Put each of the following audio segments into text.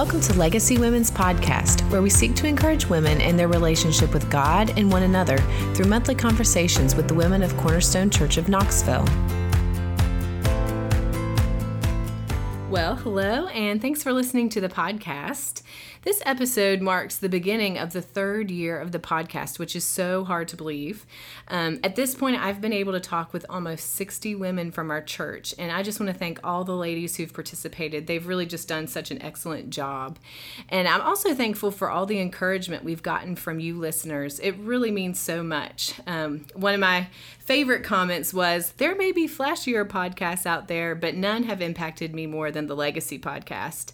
Welcome to Legacy Women's Podcast, where we seek to encourage women in their relationship with God and one another through monthly conversations with the women of Cornerstone Church of Knoxville. Well, hello, and thanks for listening to the podcast. This episode marks the beginning of the third year of the podcast, which is so hard to believe. Um, at this point, I've been able to talk with almost 60 women from our church, and I just want to thank all the ladies who've participated. They've really just done such an excellent job. And I'm also thankful for all the encouragement we've gotten from you listeners. It really means so much. Um, one of my favorite comments was There may be flashier podcasts out there, but none have impacted me more than the Legacy podcast.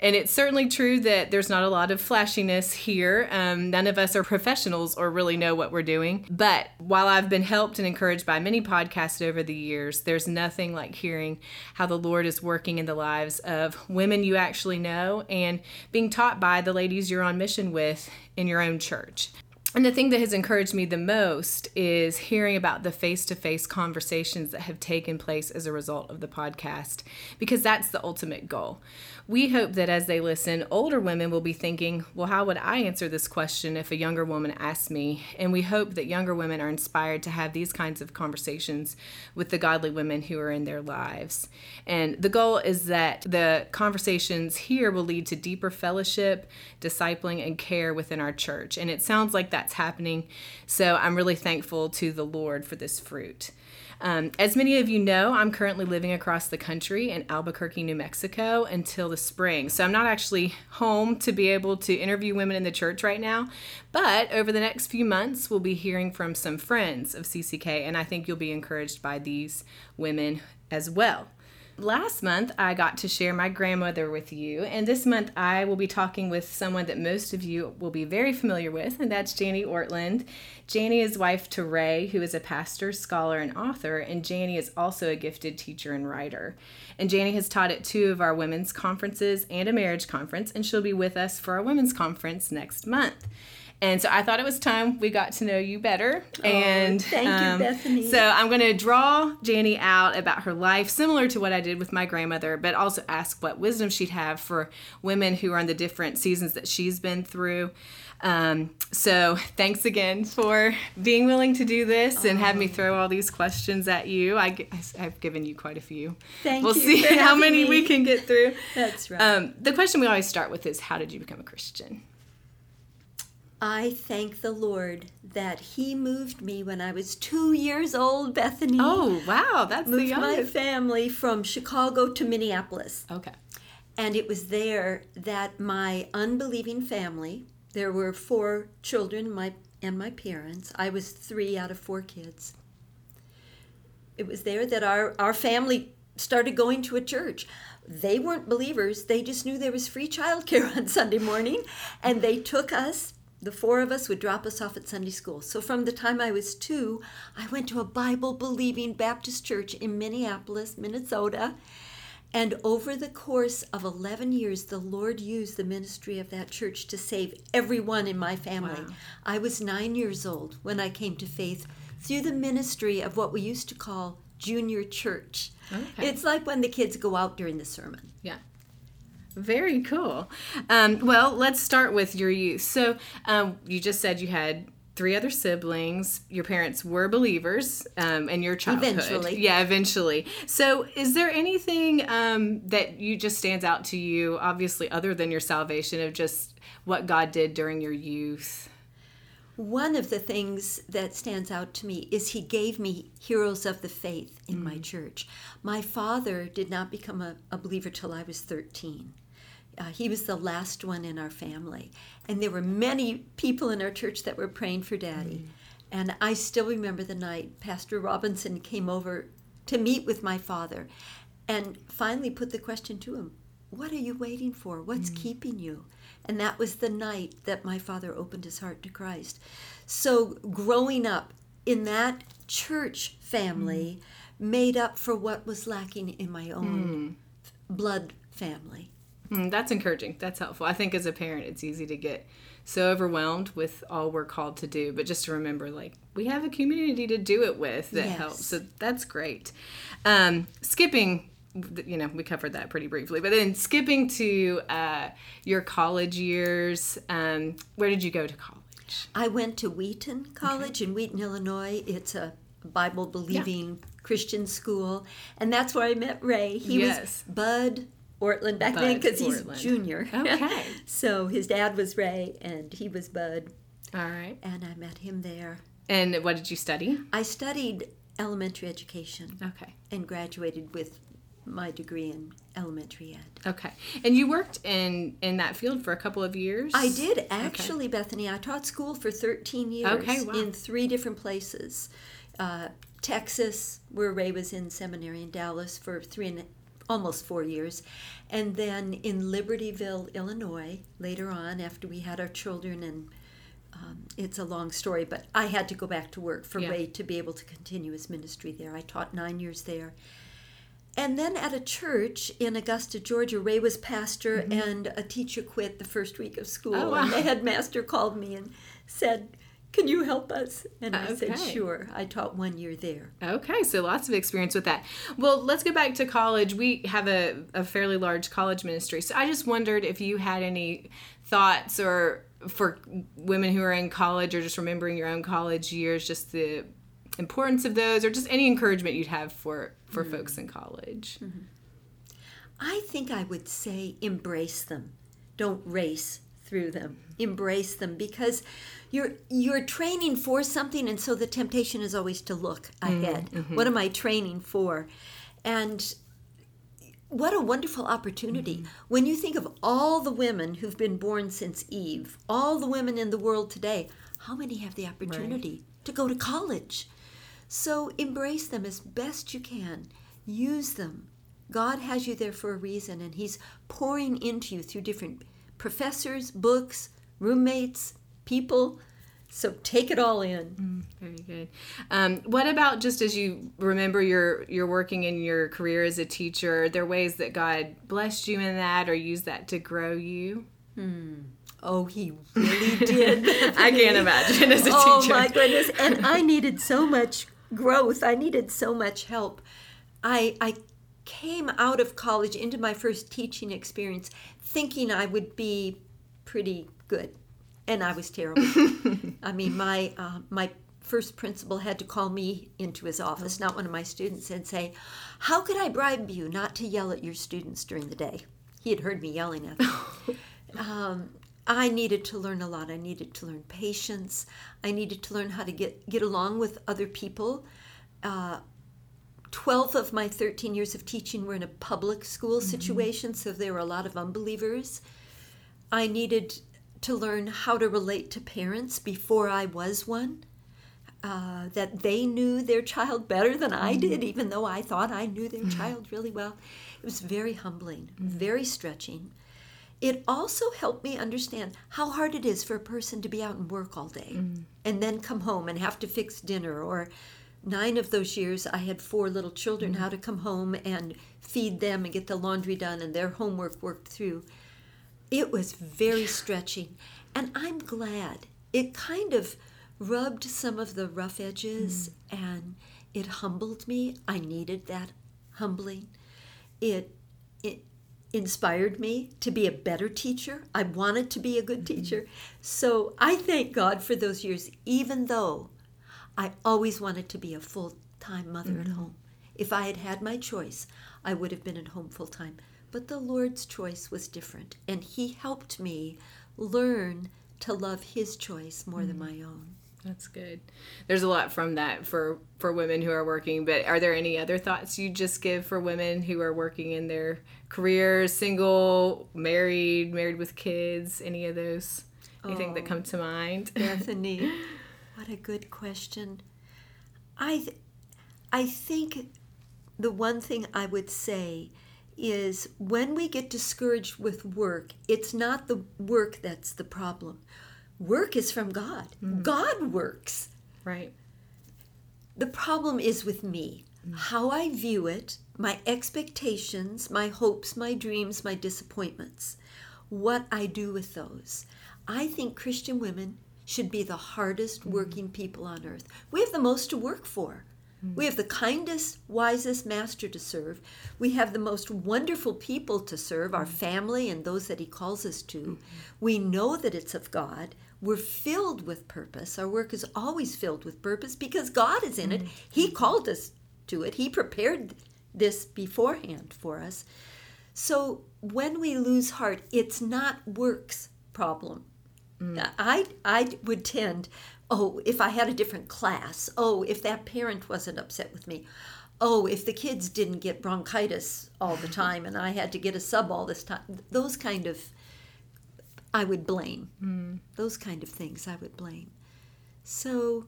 And it's certainly true that there's not a lot of flashiness here. Um, none of us are professionals or really know what we're doing. But while I've been helped and encouraged by many podcasts over the years, there's nothing like hearing how the Lord is working in the lives of women you actually know and being taught by the ladies you're on mission with in your own church. And the thing that has encouraged me the most is hearing about the face to face conversations that have taken place as a result of the podcast, because that's the ultimate goal. We hope that as they listen, older women will be thinking, well, how would I answer this question if a younger woman asked me? And we hope that younger women are inspired to have these kinds of conversations with the godly women who are in their lives. And the goal is that the conversations here will lead to deeper fellowship, discipling, and care within our church. And it sounds like that's happening. So I'm really thankful to the Lord for this fruit. Um, as many of you know, I'm currently living across the country in Albuquerque, New Mexico until the spring. So I'm not actually home to be able to interview women in the church right now. But over the next few months, we'll be hearing from some friends of CCK, and I think you'll be encouraged by these women as well. Last month, I got to share my grandmother with you, and this month, I will be talking with someone that most of you will be very familiar with, and that's Jani Ortlund. Jani is wife to Ray, who is a pastor, scholar, and author, and Jani is also a gifted teacher and writer. And Jani has taught at two of our women's conferences and a marriage conference, and she'll be with us for our women's conference next month. And so I thought it was time we got to know you better. Oh, and thank um, you, Bethany. So I'm going to draw Jani out about her life, similar to what I did with my grandmother, but also ask what wisdom she'd have for women who are in the different seasons that she's been through. Um, so thanks again for being willing to do this and have me Oh. throw all these questions at you. I, have given you quite a few. Thank we'll you see for how many we can get through. That's right. Um, the question we always start with is how did you become a Christian? I thank the Lord that He moved me when I was two years old, Bethany. Oh, wow. That's the moved my family from Chicago to Minneapolis. Okay. And it was there that my unbelieving family, there were four children my, and my parents. I was three out of four kids. It was there that our, our family started going to a church. They weren't believers, they just knew there was free childcare on Sunday morning, and they took us. The four of us would drop us off at Sunday school. So from the time I was two, I went to a Bible believing Baptist church in Minneapolis, Minnesota. And over the course of 11 years, the Lord used the ministry of that church to save everyone in my family. Wow. I was nine years old when I came to faith through the ministry of what we used to call junior church. Okay. It's like when the kids go out during the sermon. Yeah. Very cool. Um, well, let's start with your youth. So, um, you just said you had three other siblings. Your parents were believers um, in your childhood. Eventually. Yeah, eventually. So, is there anything um, that you just stands out to you, obviously, other than your salvation, of just what God did during your youth? One of the things that stands out to me is he gave me heroes of the faith in my church. My father did not become a, a believer till I was 13. Uh, he was the last one in our family. And there were many people in our church that were praying for daddy. Mm. And I still remember the night Pastor Robinson came over to meet with my father and finally put the question to him What are you waiting for? What's mm. keeping you? And that was the night that my father opened his heart to Christ. So growing up in that church family mm. made up for what was lacking in my own blood family. Mm, that's encouraging. That's helpful. I think as a parent, it's easy to get so overwhelmed with all we're called to do, but just to remember, like, we have a community to do it with that Yes. helps. So that's great. Um, skipping you know, we covered that pretty briefly. But then skipping to uh, your college years, um, where did you go to college? I went to Wheaton College in Wheaton, Illinois. It's a Bible believing Christian school, and that's where I met Ray. He Yes. was Bud Ortlund back then because he's junior. Okay. so his dad was Ray, and he was Bud, All right. and I met him there. And what did you study? I studied elementary education Okay. and graduated with my degree in elementary ed. Okay. And you worked in in that field for a couple of years? I did actually, Bethany. I taught school for 13 years Okay, wow. in three different places. Uh, Texas, where Ray was in seminary in Dallas for three and almost four years, and then in Libertyville, Illinois. Later on, after we had our children, and um, it's a long story, but I had to go back to work for Yeah. Ray to be able to continue his ministry there. I taught nine years there. And then at a church in Augusta, Georgia, Ray was pastor, and a teacher quit the first week of school. Oh, And the headmaster called me and said, Can you help us? And I said, Sure. I taught one year there. Okay, so lots of experience with that. Well, let's go back to college. We have a, a fairly large college ministry. So I just wondered if you had any thoughts or for women who are in college or just remembering your own college years, just the importance of those or just any encouragement you'd have for, for mm-hmm. folks in college. Mm-hmm. I think I would say embrace them. Don't race through them. Embrace them because you're you're training for something and so the temptation is always to look mm-hmm. ahead. Mm-hmm. What am I training for? And what a wonderful opportunity. Mm-hmm. When you think of all the women who've been born since Eve, all the women in the world today, how many have the opportunity to go to college? So embrace them as best you can. Use them. God has you there for a reason, and He's pouring into you through different professors, books, roommates, people. So take it all in. Very good. Um, what about just as you remember your your working in your career as a teacher? Are there ways that God blessed you in that or used that to grow you? Oh, He really did. I can't imagine as a oh teacher. Oh my goodness and i needed so much growth i needed so much help i i came out of college into my first teaching experience thinking i would be pretty good and i was terrible i mean my uh, my first principal had to call me into his office not one of my students and say how could i bribe you not to yell at your students during the day he had heard me yelling at them um, I needed to learn a lot. I needed to learn patience. I needed to learn how to get get along with other people. Uh, Twelve of my thirteen years of teaching were in a public school mm-hmm. situation, so there were a lot of unbelievers. I needed to learn how to relate to parents before I was one. Uh, that they knew their child better than I mm-hmm. did, even though I thought I knew their mm-hmm. child really well. It was very humbling, very stretching. It also helped me understand how hard it is for a person to be out and work all day and then come home and have to fix dinner. Or nine of those years, I had four little children, mm-hmm. how to come home and feed them and get the laundry done and their homework worked through. It was very stretching. And I'm glad. It kind of rubbed some of the rough edges mm-hmm. and it humbled me. I needed that humbling. It it inspired me to be a better teacher. I wanted to be a good mm-hmm. teacher. So I thank God for those years, even though I always wanted to be a full time mother at mm-hmm. home. If I had had my choice, I would have been at home full time. But the Lord's choice was different, and He helped me learn to love His choice more than mm. my own. That's good. There's a lot from that for for women who are working, but are there any other thoughts you just give for women who are working in their careers, single, married, married with kids, any of those? Anything that oh. come to mind? Bethany, what a good question. I, th- I think the one thing I would say is when we get discouraged with work, it's not the work that's the problem. Work is from God. Mm-hmm. God works. right. The problem is with me, mm. how I view it, my expectations, my hopes, my dreams, my disappointments, what I do with those. I think Christian women should be the hardest mm-hmm. working people on earth. We have the most to work for. Mm-hmm. We have the kindest, wisest master to serve. We have the most wonderful people to serve, our mm-hmm. family and those that he calls us to. We know that it's of God. We're filled with purpose. Our work is always filled with purpose because God is in it. He called us to it, He prepared this beforehand for us. So when we lose heart, it's not works problem. Mm. I I would tend, oh, if I had a different class, oh, if that parent wasn't upset with me, oh, if the kids didn't get bronchitis all the time and I had to get a sub all this time, those kind of, I would blame. Mm. Those kind of things I would blame. So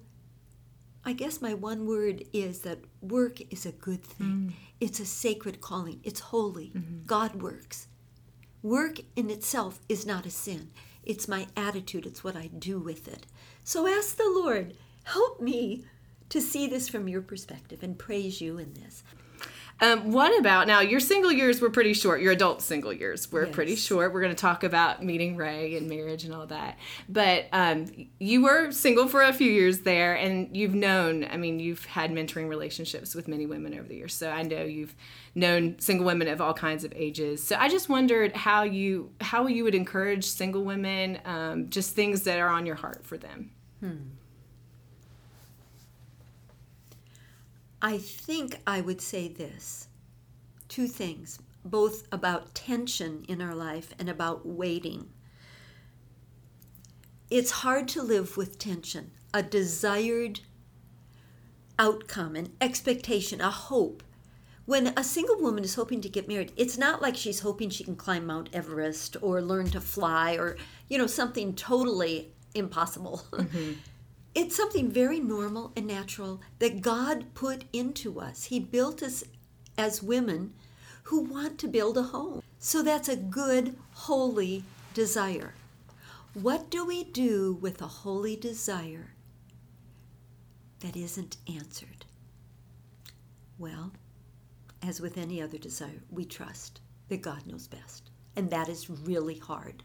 I guess my one word is that work is a good thing. Mm. It's a sacred calling. It's holy. Mm-hmm. God works. Work in itself is not a sin. It's my attitude, it's what I do with it. So ask the Lord, help me to see this from your perspective and praise you in this. Um, what about now? Your single years were pretty short. Your adult single years were pretty short. We're going to talk about meeting Ray and marriage and all that. But um, you were single for a few years there, and you've known. I mean, you've had mentoring relationships with many women over the years. So I know you've known single women of all kinds of ages. So I just wondered how you how you would encourage single women, um, just things that are on your heart for them. I think I would say this two things, both about tension in our life and about waiting. It's hard to live with tension, a desired outcome, an expectation, a hope. When a single woman is hoping to get married, it's not like she's hoping she can climb Mount Everest or learn to fly or, you know, something totally impossible. Mm-hmm. it's something very normal and natural that God put into us. He built us as women who want to build a home. So that's a good, holy desire. What do we do with a holy desire that isn't answered? Well, as with any other desire, we trust that God knows best. And that is really hard.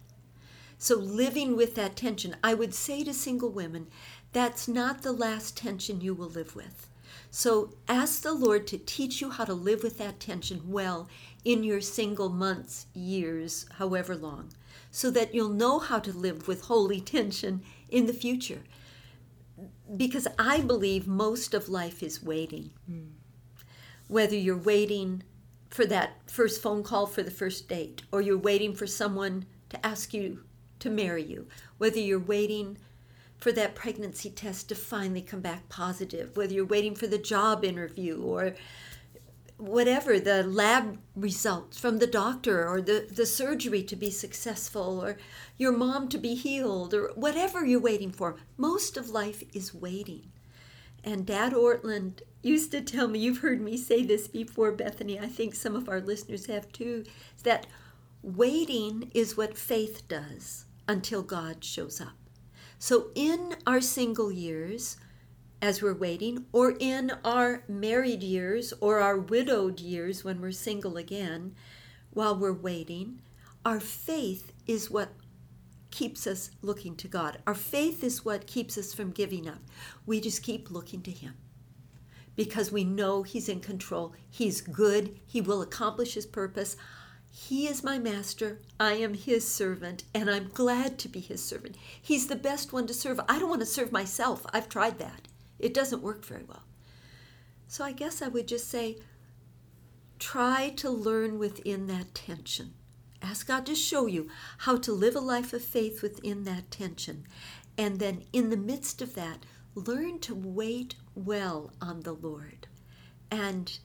So, living with that tension, I would say to single women, that's not the last tension you will live with. So, ask the Lord to teach you how to live with that tension well in your single months, years, however long, so that you'll know how to live with holy tension in the future. Because I believe most of life is waiting. Hmm. Whether you're waiting for that first phone call for the first date, or you're waiting for someone to ask you to marry you, whether you're waiting for that pregnancy test to finally come back positive, whether you're waiting for the job interview or whatever, the lab results from the doctor or the, the surgery to be successful or your mom to be healed or whatever you're waiting for. Most of life is waiting. And Dad Ortlund used to tell me, you've heard me say this before, Bethany, I think some of our listeners have too, that waiting is what faith does until God shows up. So in our single years, as we're waiting, or in our married years or our widowed years when we're single again, while we're waiting, our faith is what keeps us looking to God. Our faith is what keeps us from giving up. We just keep looking to Him because we know He's in control. He's good. He will accomplish His purpose. He is my master. I am His servant, and I'm glad to be His servant. He's the best one to serve. I don't want to serve myself. I've tried that, it doesn't work very well. So I guess I would just say try to learn within that tension. Ask God to show you how to live a life of faith within that tension. And then in the midst of that, learn to wait well on the Lord. And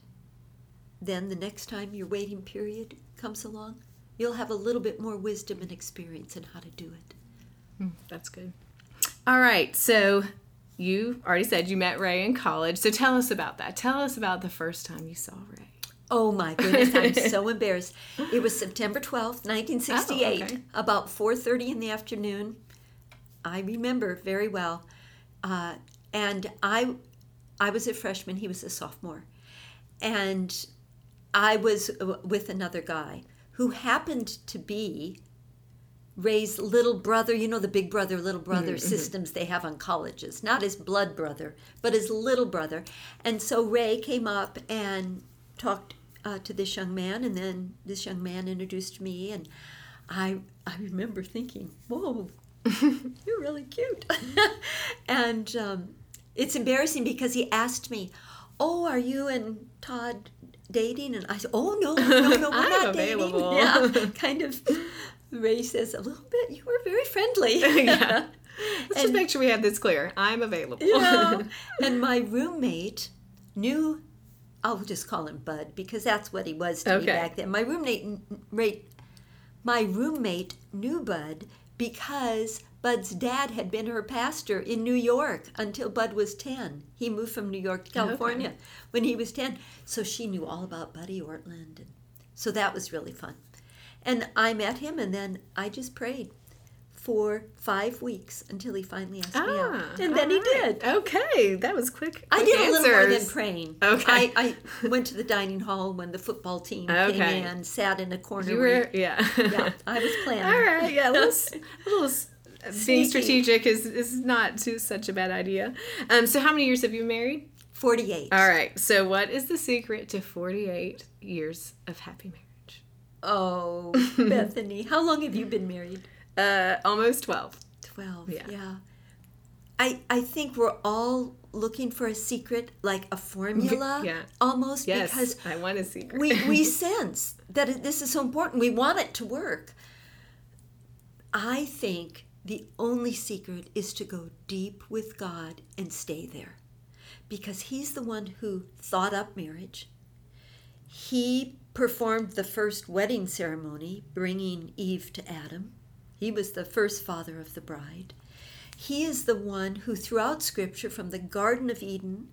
then the next time your waiting period comes along, you'll have a little bit more wisdom and experience in how to do it. That's good. All right. So you already said you met Ray in college. So tell us about that. Tell us about the first time you saw Ray. Oh my goodness, I'm so embarrassed. It was September 12th, 1968, Oh, okay. about 4:30 in the afternoon. I remember very well. Uh, and I I was a freshman, he was a sophomore. And I was uh, with another guy who happened to be Ray's little brother, you know, the big brother, little brother systems they have on colleges, not his blood brother, but his little brother. And so Ray came up and talked uh, to this young man, and then this young man introduced me, and I, I remember thinking, whoa, you're really cute. and um, it's embarrassing because he asked me, oh, are you and Todd dating? And I said, oh, no, no, no, we're I'm not available. dating. Yeah, kind of. Says a little bit. You were very friendly. yeah. Let's just make sure we have this clear. I'm available. Yeah. and my roommate knew. I'll just call him Bud because that's what he was to me back then. My roommate, rate, my roommate knew Bud because Bud's dad had been her pastor in New York until Bud was ten. He moved from New York to California when he was ten, so she knew all about Buddy Ortlund, and so that was really fun. And I met him, and then I just prayed for five weeks until he finally asked me Ah, out, and then he did. Okay, that was quick. I quick did a little more than praying. Okay. I, I went to the dining hall when the football team Okay. came in, sat in a corner. You were, yeah. yeah, I was planning. All right, yeah, a little, s- a little s- being strategic is, is not too, such a bad idea. Um, so, how many years have you been married? 48. All right. So, what is the secret to 48 years of happy marriage? Oh, Bethany, how long have you been married? Uh, almost 12. 12. Yeah. Yeah. I, I think we're all looking for a secret, like a formula, Yeah. almost, Yes, because I want a secret. we, we sense that this is so important. We want it to work. I think the only secret is to go deep with God and stay there because He's the one who thought up marriage. He performed the first wedding ceremony, bringing Eve to Adam. He was the first father of the bride. He is the one who, throughout Scripture, from the Garden of Eden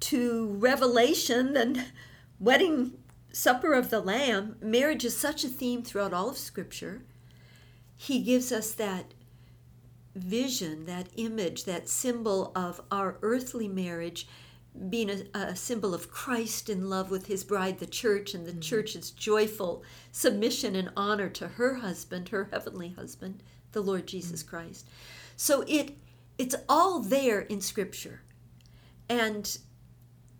to Revelation and wedding supper of the Lamb, marriage is such a theme throughout all of Scripture. He gives us that vision, that image, that symbol of our earthly marriage being a, a symbol of Christ in love with his bride, the church, and the mm-hmm. church's joyful submission and honor to her husband, her heavenly husband, the Lord Jesus mm-hmm. Christ. So it it's all there in Scripture. And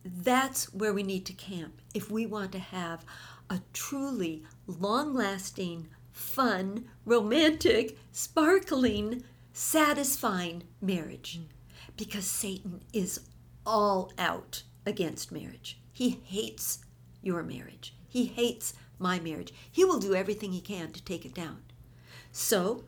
that's where we need to camp if we want to have a truly long lasting, fun, romantic, sparkling, satisfying marriage. Because Satan is all out against marriage. He hates your marriage, he hates my marriage. He will do everything he can to take it down. So,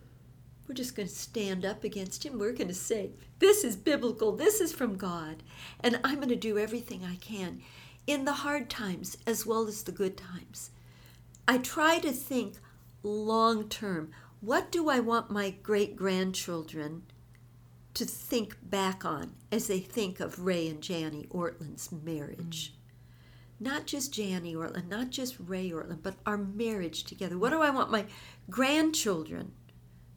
we're just going to stand up against him. We're going to say, This is biblical. This is from God. And I'm going to do everything I can in the hard times as well as the good times. I try to think long term. What do I want my great grandchildren to think back on as they think of Ray and Jani Ortlund's marriage? Mm. Not just Jani Ortlund, not just Ray Ortlund, but our marriage together. What do I want my grandchildren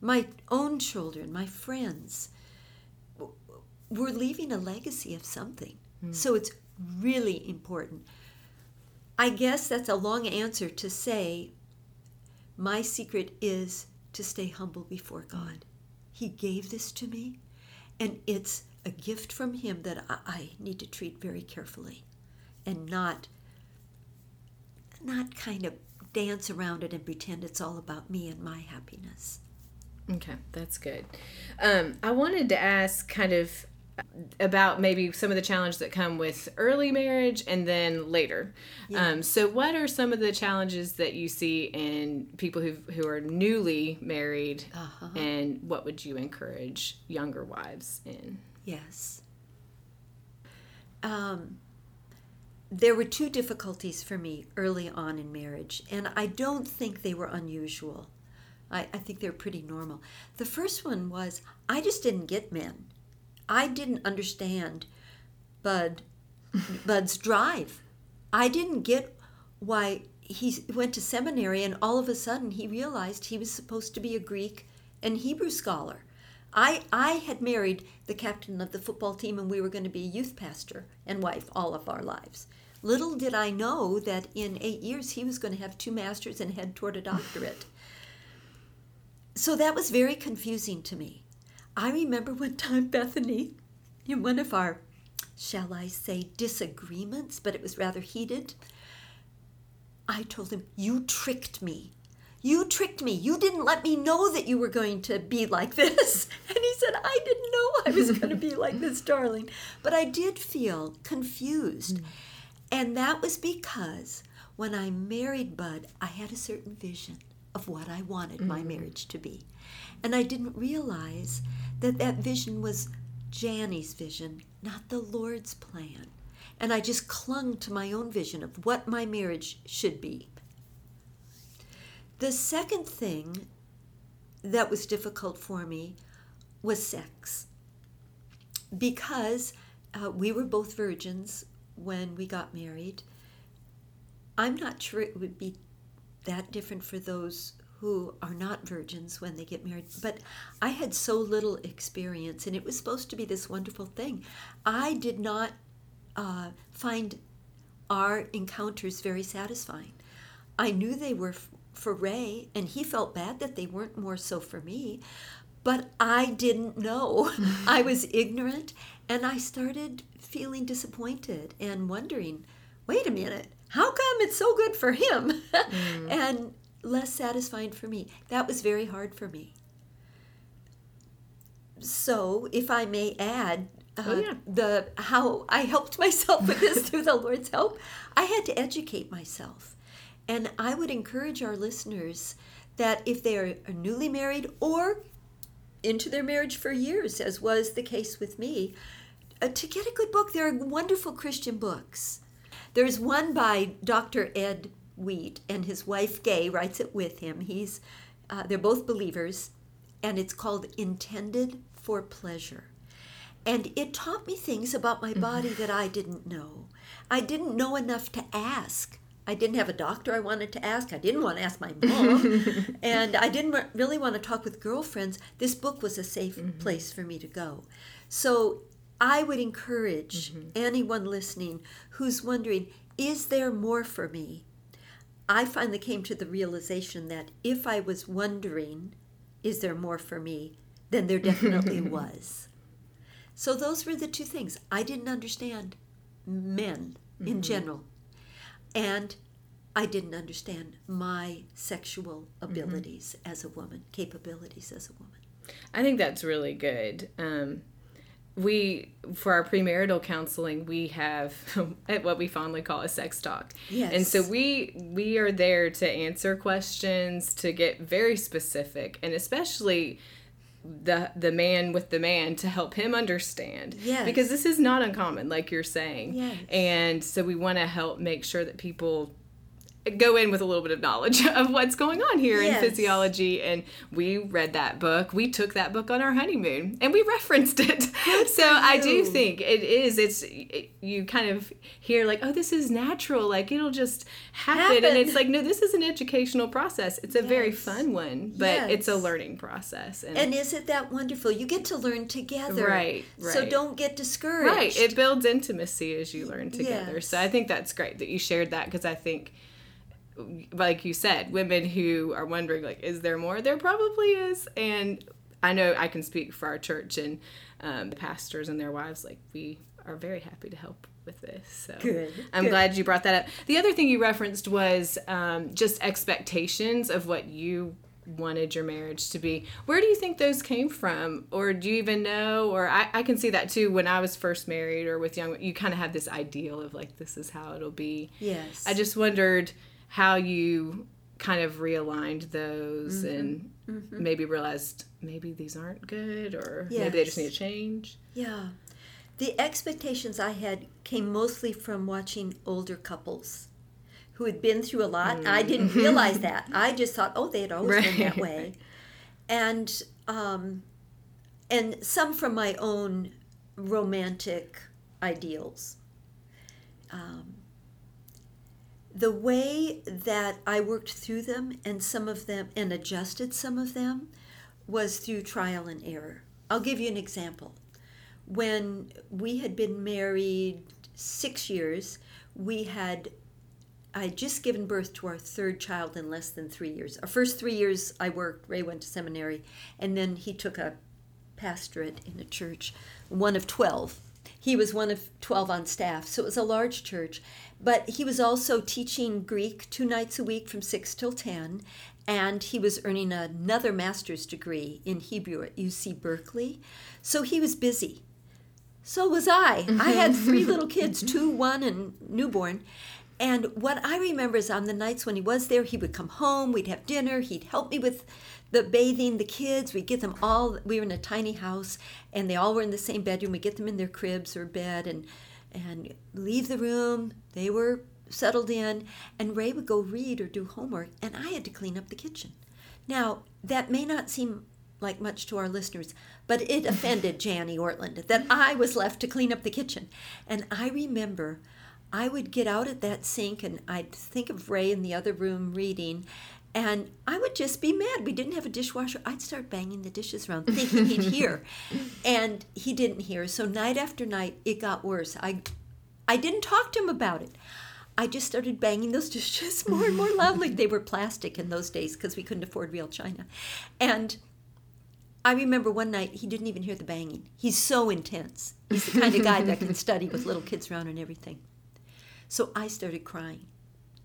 my own children, my friends. We're leaving a legacy of something. Mm. So it's really important. I guess that's a long answer to say my secret is to stay humble before God. He gave this to me, and it's a gift from Him that I, need to treat very carefully and not not kind of dance around it and pretend it's all about me and my happiness. Okay, that's good. Um, I wanted to ask kind of about maybe some of the challenges that come with early marriage and then later. Um, so, what are some of the challenges that you see in people who who are newly married, Uh-huh. and what would you encourage younger wives in? Yes. Um, there were two difficulties for me early on in marriage, and I don't think they were unusual. I, I think they're pretty normal. The first one was I just didn't get men. I didn't understand Bud Bud's drive. I didn't get why he went to seminary and all of a sudden he realized he was supposed to be a Greek and Hebrew scholar. I, I had married the captain of the football team and we were going to be youth pastor and wife all of our lives. Little did I know that in eight years he was going to have two masters and head toward a doctorate. so that was very confusing to me. I remember one time, Bethany, in one of our, shall I say, disagreements, but it was rather heated, I told him, You tricked me. You tricked me. You didn't let me know that you were going to be like this. And he said, I didn't know I was going to be like this, darling. But I did feel confused. Mm. And that was because when I married Bud, I had a certain vision of what I wanted mm-hmm. my marriage to be. And I didn't realize that that vision was Jani's vision, not the Lord's plan. And I just clung to my own vision of what my marriage should be. The second thing that was difficult for me was sex. Because uh, we were both virgins when we got married. I'm not sure it would be that different for those who are not virgins when they get married. But I had so little experience, and it was supposed to be this wonderful thing. I did not uh, find our encounters very satisfying. I knew they were for Ray, and he felt bad that they weren't more so for me. But I didn't know. I was ignorant, and I started feeling disappointed and wondering wait a minute, how come it's so good for him mm. and less satisfying for me? That was very hard for me. So, if I may add, uh, oh, yeah. the how I helped myself with this through the Lord's help, I had to educate myself. And I would encourage our listeners that if they are newly married or into their marriage for years, as was the case with me, uh, to get a good book. There are wonderful Christian books. There's one by Dr. Ed Wheat, and his wife Gaye writes it with him. He's uh, they're both believers, and it's called Intended for Pleasure. And it taught me things about my body that I didn't know. I didn't know enough to ask I didn't have a doctor I wanted to ask. I didn't want to ask my mom. and I didn't really want to talk with girlfriends. This book was a safe mm-hmm. place for me to go. So I would encourage mm-hmm. anyone listening who's wondering, is there more for me? I finally came to the realization that if I was wondering, is there more for me, then there definitely was. So those were the two things. I didn't understand men mm-hmm. in general and I didn't understand my sexual mm-hmm. abilities mm-hmm. as a woman, capabilities as a woman. I think that's really good. Um, we for our premarital counseling we have what we fondly call a sex talk yes. and so we we are there to answer questions to get very specific and especially the the man with the man to help him understand. Yes. Because this is not uncommon, like you're saying. Yes. And so we want to help make sure that people go in with a little bit of knowledge of what's going on here yes. in physiology. And we read that book. We took that book on our honeymoon and we referenced it. So i do think it is it's it, you kind of hear like oh this is natural. Like it'll just happen, happen. and it's like no this is an educational process. It's a yes. very fun one but yes. it's a learning process. And, and isn't that wonderful? You get to learn together. Right, right. so don't get discouraged. Right it builds intimacy as you learn together. So i think that's great that you shared that because i think like you said, women who are wondering, like, is there more? There probably is. And I know I can speak for our church and um, the pastors and their wives. Like, we are very happy to help with this. So good. I'm good. glad you brought that up. The other thing you referenced was um, just expectations of what you wanted your marriage to be. Where do you think those came from? Or do you even know? Or I, I can see that too when I was first married or with young, you kind of had this ideal of like, this is how it'll be. Yes. I just wondered how you kind of realigned those mm-hmm. and mm-hmm. maybe realized maybe these aren't good or yes. maybe they just need a change. Yeah. The expectations I had came mostly from watching older couples who had been through a lot. Mm. I didn't realize that. I just thought, oh, they had always right. been that way. And um, and some from my own romantic ideals. Um, the way that I worked through them and some of them and adjusted some of them was through trial and error. I'll give you an example. When we had been married six years, we had I had just given birth to our third child in less than three years. Our first three years I worked, Ray went to seminary, and then he took a pastorate in a church, one of 12. He was one of 12 on staff, so it was a large church. But he was also teaching Greek two nights a week from 6 till 10, and he was earning another master's degree in Hebrew at UC Berkeley. So he was busy. So was I. I had three little kids two, one, and newborn. And what I remember is on the nights when he was there, he would come home, we'd have dinner, he'd help me with the bathing, the kids, we'd get them all, we were in a tiny house, and they all were in the same bedroom. We'd get them in their cribs or bed and, and leave the room. They were settled in, and Ray would go read or do homework, and I had to clean up the kitchen. Now, that may not seem like much to our listeners, but it offended Jani Ortlund that I was left to clean up the kitchen. And I remember I would get out at that sink and I'd think of Ray in the other room reading, and I would just be mad. We didn't have a dishwasher. I'd start banging the dishes around thinking he'd hear. And he didn't hear. So night after night, it got worse. I, I didn't talk to him about it. I just started banging those dishes more and more loudly. they were plastic in those days because we couldn't afford real china. And I remember one night he didn't even hear the banging. He's so intense. He's the kind of guy that can study with little kids around and everything. So I started crying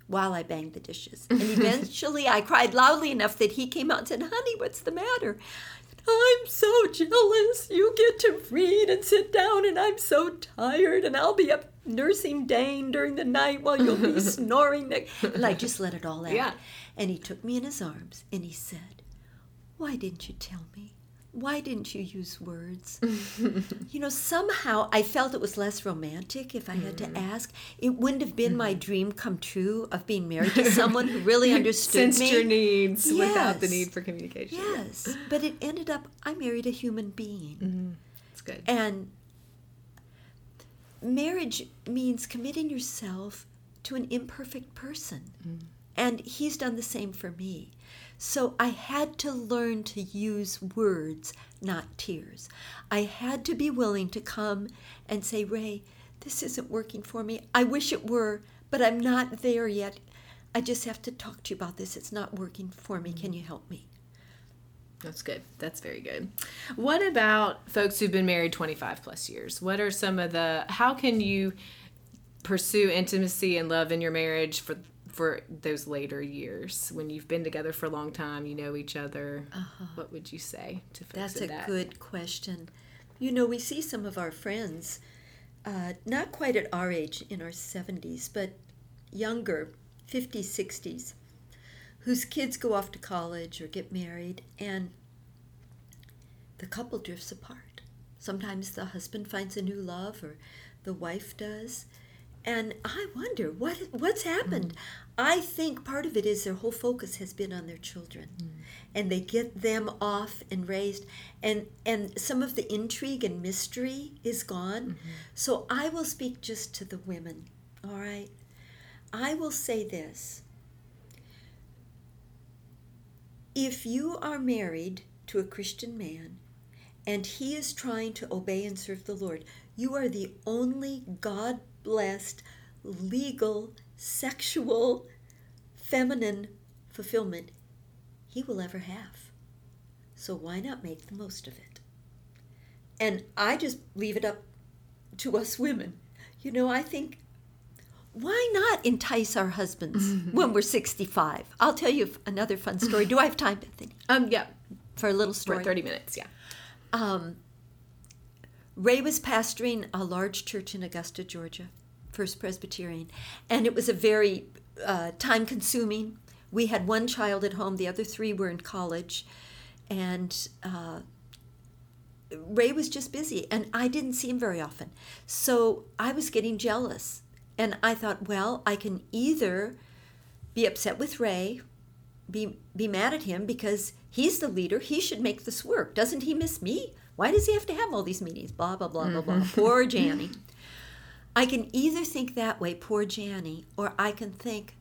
while I banged the dishes. And eventually I cried loudly enough that he came out and said, Honey, what's the matter? I'm so jealous. You get to read and sit down, and I'm so tired, and I'll be up nursing Dane during the night while you'll be snoring. And I just let it all out. Yeah. And he took me in his arms and he said, Why didn't you tell me? Why didn't you use words? you know, somehow I felt it was less romantic if I had to Mm-hmm. ask. It wouldn't have been my mm-hmm. dream come true of being married to someone who really understood Sensed me. your needs without the need for communication. Yes, but it ended up I married a human being. Mm-hmm. It's good. And marriage means committing yourself to an imperfect person. Mm. And he's done the same for me. So I had to learn to use words, not tears. I had to be willing to come and say, Ray, this isn't working for me. I wish it were, but I'm not there yet. I just have to talk to you about this. It's not working for me. Can you help me? That's good. That's very good. What about folks who've been married 25 plus years? What are some of the how can you pursue intimacy and love in your marriage for for those later years when you've been together for a long time, you know each other? What would you say to folks That's a that? good question. You know, we see some of our friends, uh, not quite at our age, in our 70s, but younger, 50s, 60s, whose kids go off to college or get married, and the couple drifts apart. Sometimes the husband finds a new love, or the wife does. And I wonder what what's happened. Mm. I think part of it is their whole focus has been on their children, mm. and they get them off and raised, and and some of the intrigue and mystery is gone. Mm-hmm. So I will speak just to the women. All right, I will say this: if you are married to a Christian man, and he is trying to obey and serve the Lord, you are the only God blessed, legal, sexual, feminine fulfillment he will ever have. So why not make the most of it? And I just leave it up to us women. You know, I think, why not entice our husbands when we're 65? I'll tell you another fun story. Do I have time, Bethany, Um yeah, for a little for story? 30 minutes, yeah. Um, Ray was pastoring a large church in Augusta, Georgia, First Presbyterian, and it was a very uh, time consuming. We had one child at home, the other three were in college, and uh, Ray was just busy, and I didn't see him very often. So I was getting jealous, and I thought, well, I can either be upset with Ray, be be mad at him because he's the leader. He should make this work. Doesn't he miss me? Why does he have to have all these meetings? Blah blah blah blah blah. Poor Jani. I can either think that way, poor Jani, or I can think,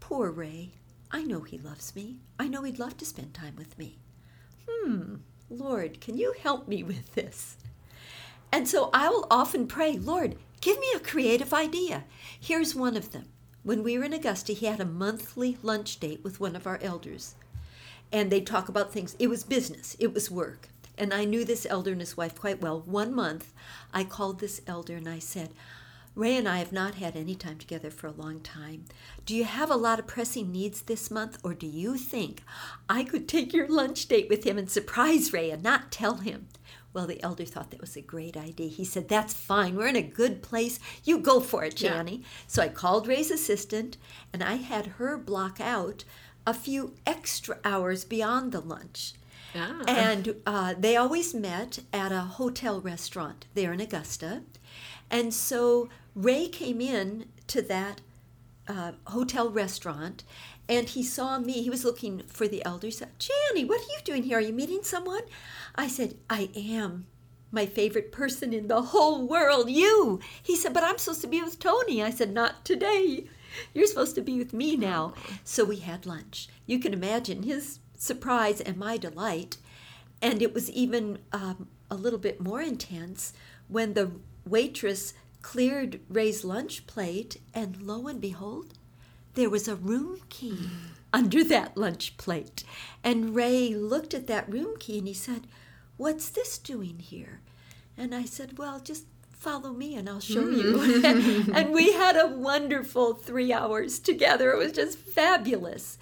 poor Ray. I know he loves me. I know he'd love to spend time with me. Hmm, Lord, can you help me with this? And so I will often pray, Lord, give me a creative idea. Here's one of them. when we were in Augusta, he had a monthly lunch date with one of our elders. And they'd talk about things. It was business, it was work. And I knew this elder and his wife quite well. One month, I called this elder and I said, Ray and I have not had any time together for a long time. Do you have a lot of pressing needs this month, or do you think I could take your lunch date with him and surprise Ray and not tell him? Well, the elder thought that was a great idea. He said, That's fine. We're in a good place. You go for it, Johnny. Yeah. So I called Ray's assistant and I had her block out a few extra hours beyond the lunch. Ah. And uh, they always met at a hotel restaurant there in Augusta. And so Ray came in to that uh, hotel restaurant and he saw me. He was looking for the elder. He said, Jani, what are you doing here? Are you meeting someone? I said, I am. My favorite person in the whole world, you. He said, But I'm supposed to be with Tony. I said, Not today. You're supposed to be with me now. So we had lunch. You can imagine his surprise and my delight. And it was even um, a little bit more intense when the waitress cleared Ray's lunch plate, and lo and behold, there was a room key under that lunch plate. And Ray looked at that room key and he said, What's this doing here? And I said, Well, just follow me and I'll show you. and we had a wonderful three hours together. It was just fabulous.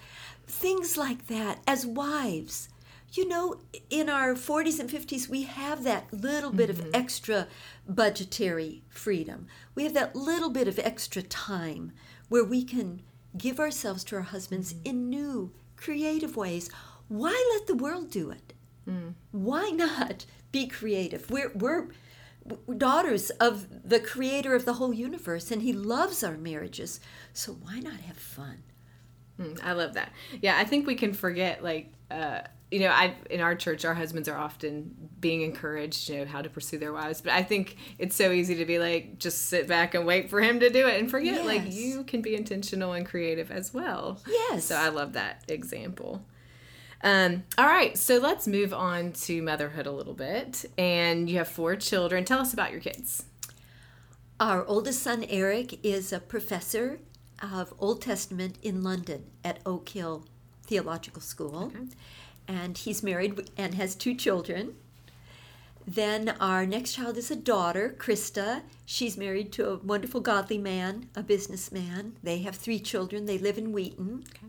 Things like that as wives you know, in our 40s and 50s, we have that little bit mm-hmm. of extra budgetary freedom. We have that little bit of extra time where we can give ourselves to our husbands mm-hmm. in new, creative ways. Why let the world do it? Mm. Why not be creative? We're, we're daughters of the creator of the whole universe, and he loves our marriages. So why not have fun? Mm, I love that. Yeah, I think we can forget, like, uh, you know, I in our church, our husbands are often being encouraged, you know, how to pursue their wives. But I think it's so easy to be like, just sit back and wait for him to do it, and forget yes. like you can be intentional and creative as well. Yes. So I love that example. Um, all right, so let's move on to motherhood a little bit. And you have four children. Tell us about your kids. Our oldest son Eric is a professor of Old Testament in London at Oak Hill Theological School. Okay and he's married and has two children. Then our next child is a daughter, Krista. She's married to a wonderful, godly man, a businessman. They have three children. They live in Wheaton. Okay.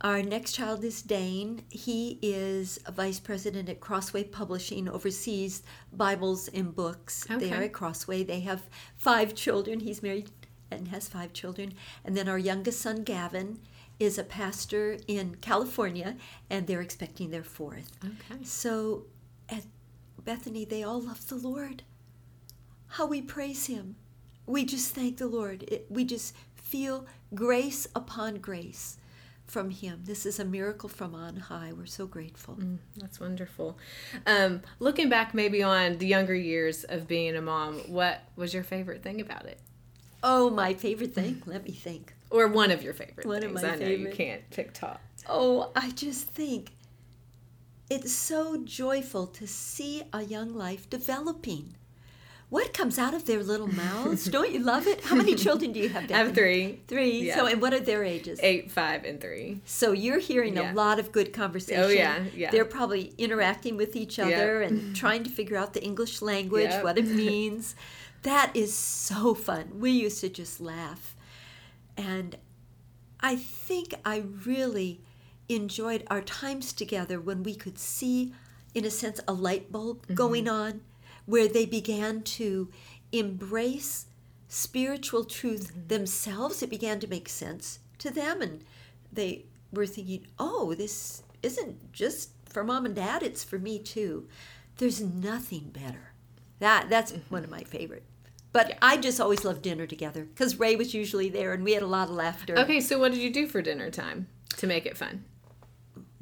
Our next child is Dane. He is a vice president at Crossway Publishing, oversees Bibles and books okay. there at Crossway. They have five children. He's married and has five children. And then our youngest son, Gavin, is a pastor in California, and they're expecting their fourth. Okay. So at Bethany, they all love the Lord. How we praise Him. We just thank the Lord. It, we just feel grace upon grace from Him. This is a miracle from on high. We're so grateful. Mm, that's wonderful. Um, looking back, maybe on the younger years of being a mom, what was your favorite thing about it? Oh, my favorite thing? Let me think or one of your favorite one things. Of my I know you can't pick top. Oh, I just think it's so joyful to see a young life developing. What comes out of their little mouths? Don't you love it? How many children do you have? I have three. Three. Yeah. So, and what are their ages? Eight, five, and three. So you're hearing yeah. a lot of good conversation. Oh yeah, yeah. They're probably interacting with each other yep. and trying to figure out the English language, yep. what it means. that is so fun. We used to just laugh and I think I really enjoyed our times together when we could see, in a sense, a light bulb mm-hmm. going on, where they began to embrace spiritual truth mm-hmm. themselves. It began to make sense to them, and they were thinking, oh, this isn't just for mom and dad, it's for me too. There's nothing better. That that's mm-hmm. one of my favorite but yeah. I just always loved dinner together because Ray was usually there and we had a lot of laughter. Okay, so what did you do for dinner time to make it fun?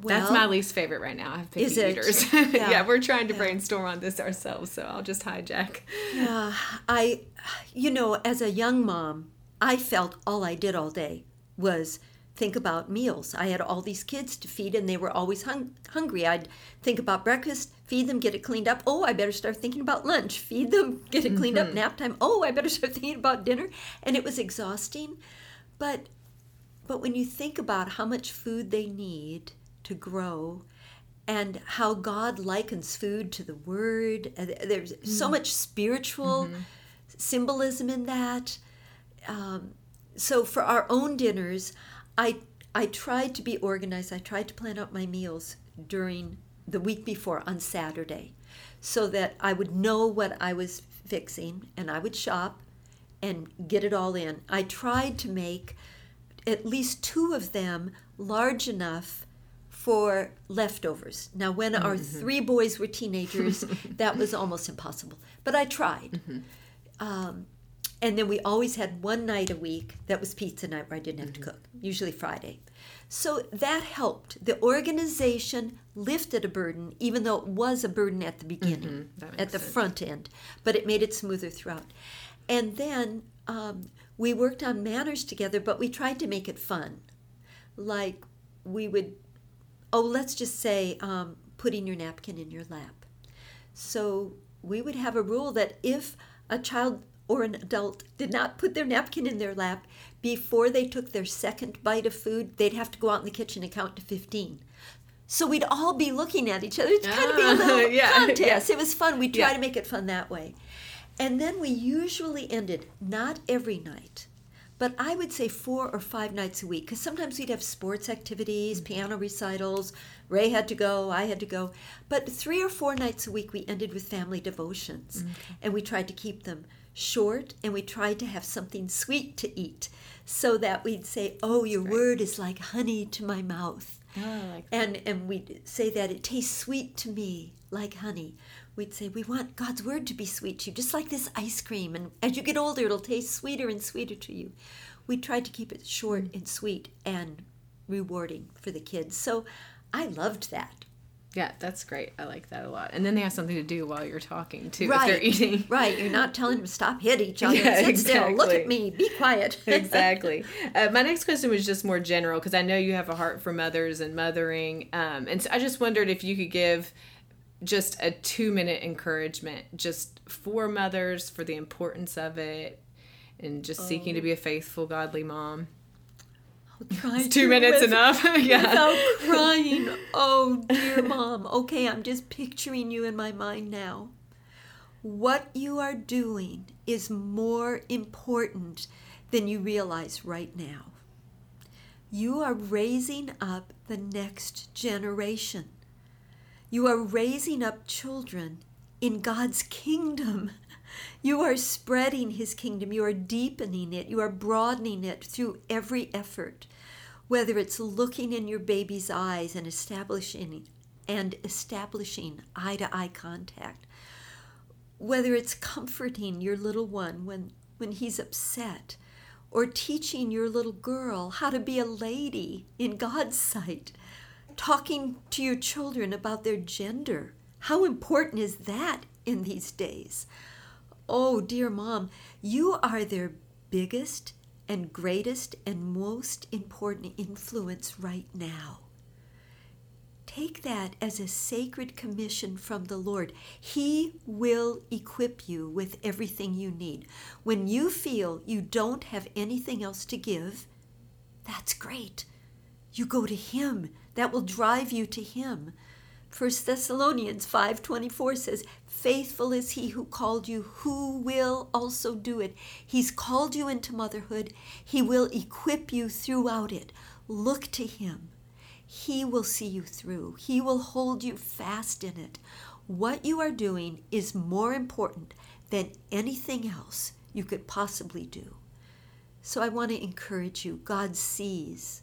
Well, That's my least favorite right now. I have picky is it? eaters. Yeah. yeah. we're trying to yeah. brainstorm on this ourselves, so I'll just hijack. Yeah, I, you know, as a young mom, I felt all I did all day was think about meals. I had all these kids to feed, and they were always hung- hungry. I'd think about breakfast, feed them, get it cleaned up. Oh, I better start thinking about lunch. Feed them, get it cleaned mm-hmm. up. Nap time. Oh, I better start thinking about dinner. And it was exhausting. But but when you think about how much food they need to grow and how God likens food to the word, uh, there's so much spiritual symbolism in that. Um, so for our own dinners, I I tried to be organized. I tried to plan out my meals during the week before on Saturday so that I would know what I was fixing and I would shop and get it all in. I tried to make at least two of them large enough for leftovers. Now, when our three boys were teenagers, that was almost impossible, but I tried. Um, and then we always had one night a week that was pizza night where I didn't have to cook, usually Friday. So that helped. The organization lifted a burden, even though it was a burden at the beginning, makes at the sense. front end, but it made it smoother throughout. And then um, we worked on manners together, but we tried to make it fun. Like we would, oh, let's just say um, putting your napkin in your lap. So we would have a rule that if a child or an adult did not put their napkin in their lap before they took their second bite of food, they'd have to go out in the kitchen and count to 15. So we'd all be looking at each other. It's kind of a Ah, little yeah, contest. yeah. It was fun. We try Yeah. to make it fun that way. And then we usually ended, not every night, but I would say four or five nights a week, because sometimes we'd have sports activities, piano recitals. Ray had to go, I had to go. But three or four nights a week, we ended with family devotions. And we tried to keep them short, and we tried to have something sweet to eat so that we'd say, Oh, your word is like honey to my mouth. Oh, like And and we'd say that it tastes sweet to me like honey. We'd say we want God's word to be sweet to you, just like this ice cream. And as you get older, it'll taste sweeter and sweeter to you. We tried to keep it short and sweet and rewarding for the kids. So I loved that. Yeah, that's great. I like that a lot. And then they have something to do while you're talking too. If they're eating. right. You're not telling them to stop, hit each other, Yeah, sit still, look at me, be quiet. exactly. Uh, my next question was just more general because I know you have a heart for mothers and mothering, um, and so I just wondered if you could give just a two minute encouragement just for mothers for the importance of it and just seeking to be a faithful, godly mom. Try two minutes enough? yeah. without crying. Oh, dear mom. Okay, I'm just picturing you in my mind now. What you are doing is more important than you realize right now. You are raising up the next generation. You are raising up children in God's kingdom. You are spreading His kingdom. You are deepening it. You are broadening it through every effort, whether it's looking in your baby's eyes and establishing and establishing eye to eye contact, whether it's comforting your little one when, when he's upset, or teaching your little girl how to be a lady in God's sight, talking to your children about their gender. How important is that in these days? Oh, dear mom, you are their biggest and greatest and most important influence right now. Take that as a sacred commission from the Lord. He will equip you with everything you need. When you feel you don't have anything else to give, that's great. You go to him. That will drive you to him. 1 Thessalonians 5:24 says, "Faithful is he who called you, who will also do it. He's called you into motherhood. He will equip you throughout it. Look to him. He will see you through. He will hold you fast in it. What you are doing is more important than anything else you could possibly do. So I want to encourage you. God sees.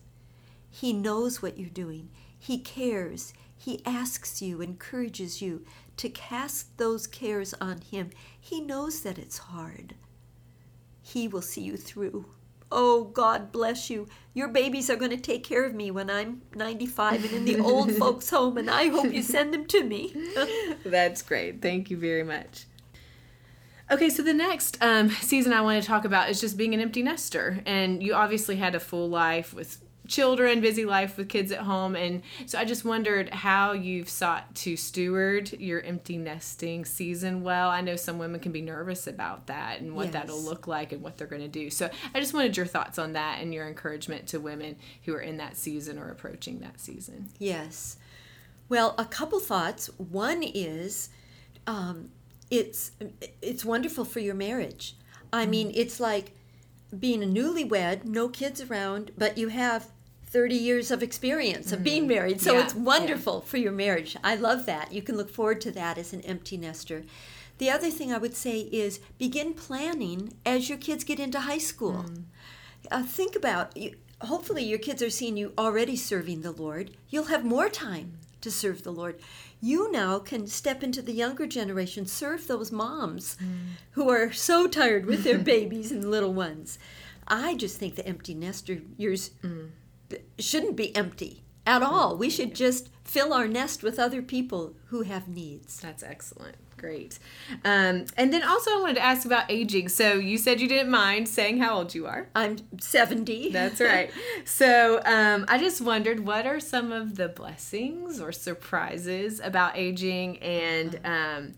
He knows what you're doing. He cares. He asks you, encourages you to cast those cares on Him. He knows that it's hard. He will see you through. Oh, God bless you. Your babies are going to take care of me when I'm 95 and in the old folks' home, and I hope you send them to me. That's great. Thank you very much. Okay, so the next um, season I want to talk about is just being an empty nester. And you obviously had a full life with children, busy life with kids at home. And so I just wondered how you've sought to steward your empty nesting season well. I know some women can be nervous about that and what Yes. that'll look like and what they're going to do. So I just wanted your thoughts on that and your encouragement to women who are in that season or approaching that season. Yes. Well, a couple thoughts. One is, um, it's it's wonderful for your marriage. I mean, it's like being a newlywed, no kids around, but you have 30 years of experience of being mm-hmm. married. So Yeah, it's wonderful for your marriage. I love that. You can look forward to that as an empty nester. The other thing I would say is begin planning as your kids get into high school. Mm. Uh, think about you, hopefully your kids are seeing you already serving the Lord. You'll have more time to serve the Lord. You now can step into the younger generation, serve those moms mm. who are so tired with their babies and little ones. I just think the empty nester years mm. Shouldn't be empty at all. We should just fill our nest with other people who have needs. That's excellent. Great. Um, and then also, I wanted to ask about aging. So, you said you didn't mind saying how old you are. I'm 70. That's right. So, um, I just wondered what are some of the blessings or surprises about aging? And um,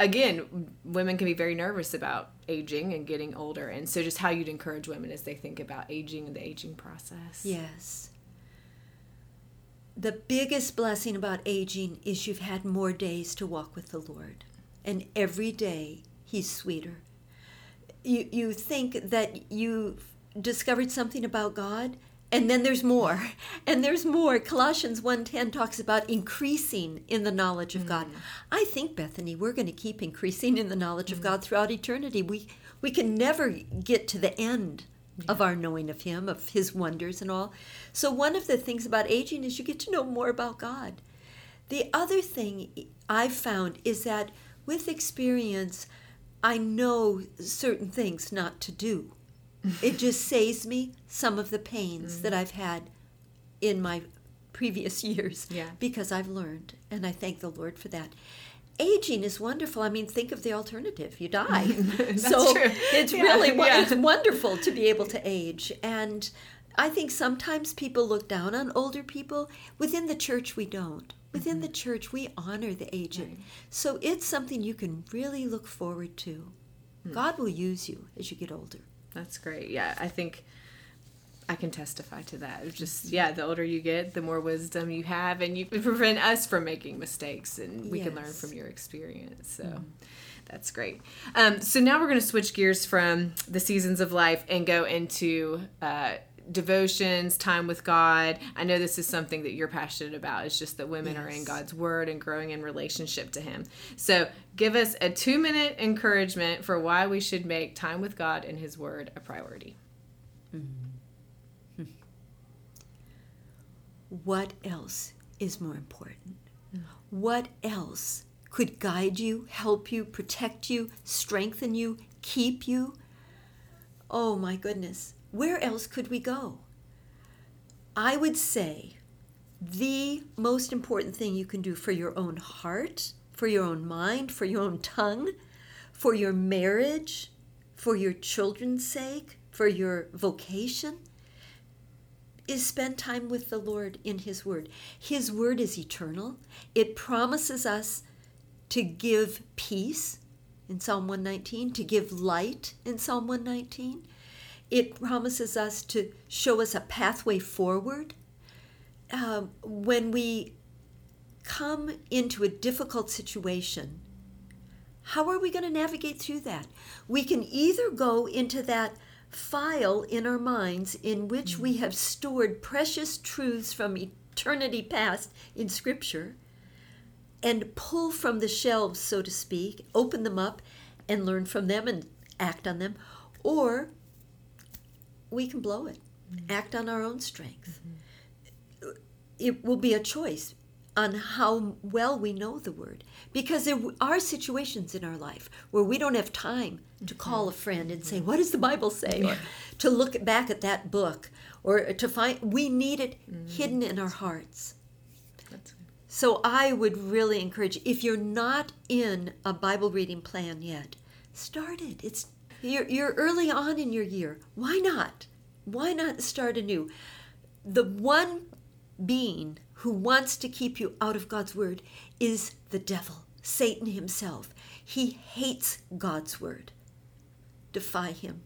again, women can be very nervous about aging and getting older. And so, just how you'd encourage women as they think about aging and the aging process. Yes. The biggest blessing about aging is you've had more days to walk with the Lord. And every day He's sweeter. You, you think that you've discovered something about God, and then there's more. And there's more. Colossians 1.10 talks about increasing in the knowledge of mm. God. I think, Bethany, we're going to keep increasing in the knowledge of mm. God throughout eternity. We, we can never get to the end of our knowing of Him, of His wonders and all. So, one of the things about aging is you get to know more about God. The other thing I've found is that with experience, I know certain things not to do. It just saves me some of the pains that I've had in my previous years Yeah. because I've learned, and I thank the Lord for that. Aging is wonderful. I mean, think of the alternative. You die. That's so true. it's Yeah, really yeah. it's wonderful to be able to age. And I think sometimes people look down on older people. Within the church, we don't. Within the church, we honor the aged. Mm-hmm. Right. So it's something you can really look forward to. Hmm. God will use you as you get older. That's great. Yeah, I think I can testify to that. It's just yeah, the older you get, the more wisdom you have, and you prevent us from making mistakes, and we can learn from your experience. So. That's great. Um, so now we're going to switch gears from the seasons of life and go into uh, devotions, time with God. I know this is something that you're passionate about. It's just that women are in God's Word and growing in relationship to Him. So give us a two minute encouragement for why we should make time with God and His Word a priority. Mm-hmm. Hmm. What else is more important? What else could guide you, help you, protect you, strengthen you, keep you? Oh my goodness, where else could we go? I would say the most important thing you can do for your own heart, for your own mind, for your own tongue, for your marriage, for your children's sake, for your vocation, is spend time with the Lord in His Word. His Word is eternal. It promises us to give peace in Psalm 119, to give light in Psalm 119. It promises us to show us a pathway forward. Um, when we come into a difficult situation, how are we going to navigate through that? We can either go into that file in our minds in which we have stored precious truths from eternity past in Scripture and pull from the shelves, so to speak, open them up and learn from them and act on them, or we can blow it, mm-hmm. act on our own strength. Mm-hmm. It will be a choice on how well we know the word because there are situations in our life where we don't have time to mm-hmm. call a friend and say what does the bible say? or to look back at that book or to find we need it hidden in our hearts. So I would really encourage if you're not in a Bible reading plan yet, start it. It's you're, you're early on in your year. Why not? Why not start anew? the one being who wants to keep you out of God's word is the devil, Satan himself. He hates God's word. Defy him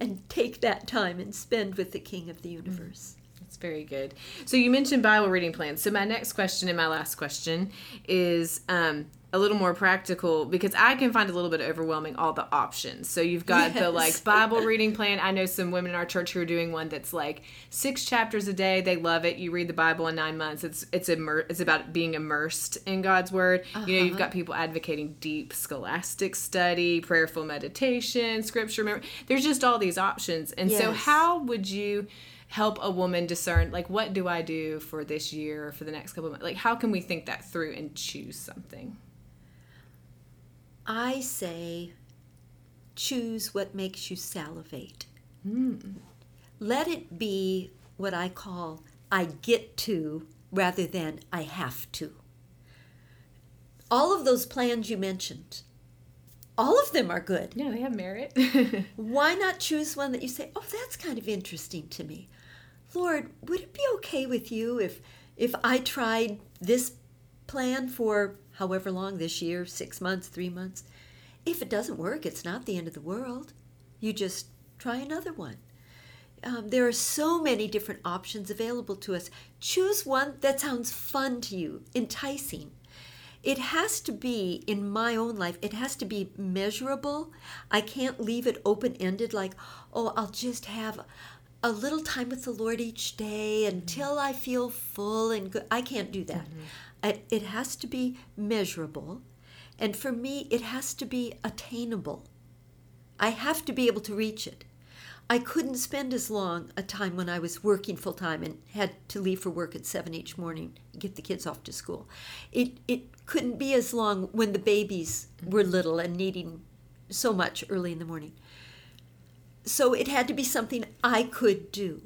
and take that time and spend with the King of the universe. That's very good. So you mentioned Bible reading plans. So my next question and my last question is um, a little more practical because I can find a little bit overwhelming all the options. So you've got yes. the like Bible reading plan. I know some women in our church who are doing one that's like six chapters a day. They love it. You read the Bible in nine months. It's it's immer- it's about being immersed in God's word. Uh-huh. You know, you've got uh-huh. people advocating deep scholastic study, prayerful meditation, scripture memory. There's just all these options. And yes. so how would you help a woman discern like what do I do for this year or for the next couple of months? Like how can we think that through and choose something? I say choose what makes you salivate. Mm. Let it be what I call I get to rather than I have to. All of those plans you mentioned, all of them are good. Yeah, they have merit. Why not choose one that you say, "Oh, that's kind of interesting to me." Lord, would it be okay with you if if I tried this plan for however long this year, six months, three months. If it doesn't work, it's not the end of the world. You just try another one. Um, there are so many different options available to us. Choose one that sounds fun to you, enticing. It has to be, in my own life, it has to be measurable. I can't leave it open ended like, oh, I'll just have a little time with the Lord each day until I feel full and good. I can't do that. Mm-hmm. It, has to be measurable. And for me, it has to be attainable. I have to be able to reach it. I couldn't spend as long a time when I was working full time and had to leave for work at seven each morning, get the kids off to school. It it couldn't be as long when the babies were little and needing so much early in the morning. So it had to be something I could do,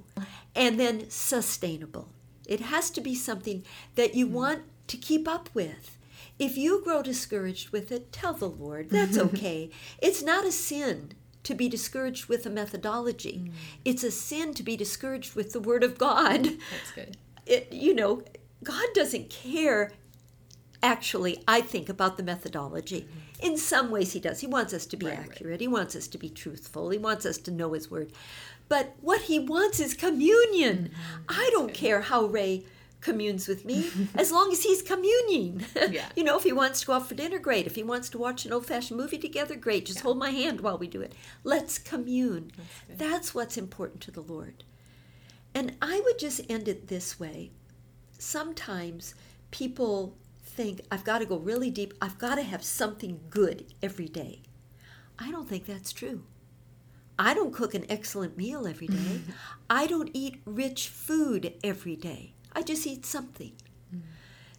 and then sustainable. It has to be something that you want to keep up with. If you grow discouraged with it, tell the Lord. That's okay. it's not a sin to be discouraged with a methodology. Mm. It's a sin to be discouraged with the Word of God. That's good. It, you know, God doesn't care. Actually, I think about the methodology. Mm-hmm. In some ways, He does. He wants us to be right, accurate. Right. He wants us to be truthful. He wants us to know His Word. But what He wants is communion. Mm-hmm. I don't good. care how Ray communes with me as long as he's communing. Yeah. you know, if he wants to go out for dinner, great. If he wants to watch an old fashioned movie together, great. Just yeah. hold my hand while we do it. Let's commune. That's, That's what's important to the Lord. And I would just end it this way. Sometimes people think, I've got to go really deep, I've got to have something good every day. I don't think that's true. I don't cook an excellent meal every day. I don't eat rich food every day. I just eat something. Mm.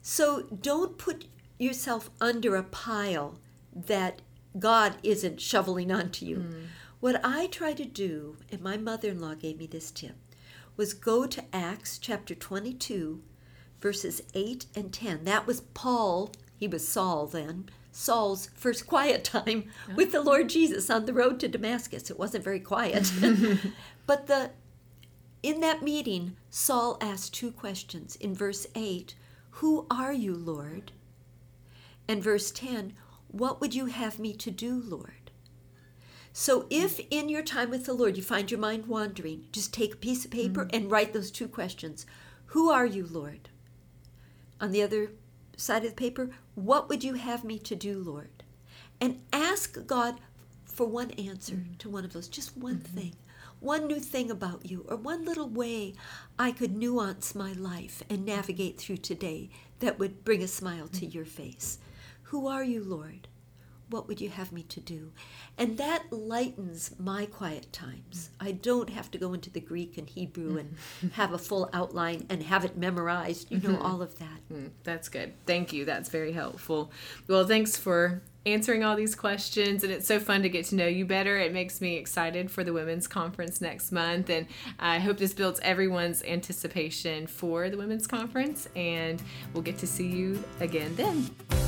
So don't put yourself under a pile that God isn't shoveling onto you. Mm. What I try to do, and my mother in law gave me this tip, was go to Acts chapter 22, verses 8 and 10. That was Paul, he was Saul then, Saul's first quiet time with the Lord Jesus on the road to Damascus. It wasn't very quiet. but the in that meeting, Saul asked two questions. In verse 8, Who are you, Lord? And verse 10, What would you have me to do, Lord? So if in your time with the Lord you find your mind wandering, just take a piece of paper mm-hmm. and write those two questions Who are you, Lord? On the other side of the paper, What would you have me to do, Lord? And ask God for one answer mm-hmm. to one of those, just one mm-hmm. thing one new thing about you, or one little way I could nuance my life and navigate through today that would bring a smile to your face. Who are you, Lord? What would you have me to do? And that lightens my quiet times. I don't have to go into the Greek and Hebrew and have a full outline and have it memorized, you know, mm-hmm. all of that. Mm, that's good. Thank you. That's very helpful. Well, thanks for answering all these questions and it's so fun to get to know you better. It makes me excited for the women's conference next month and I hope this builds everyone's anticipation for the women's conference and we'll get to see you again then.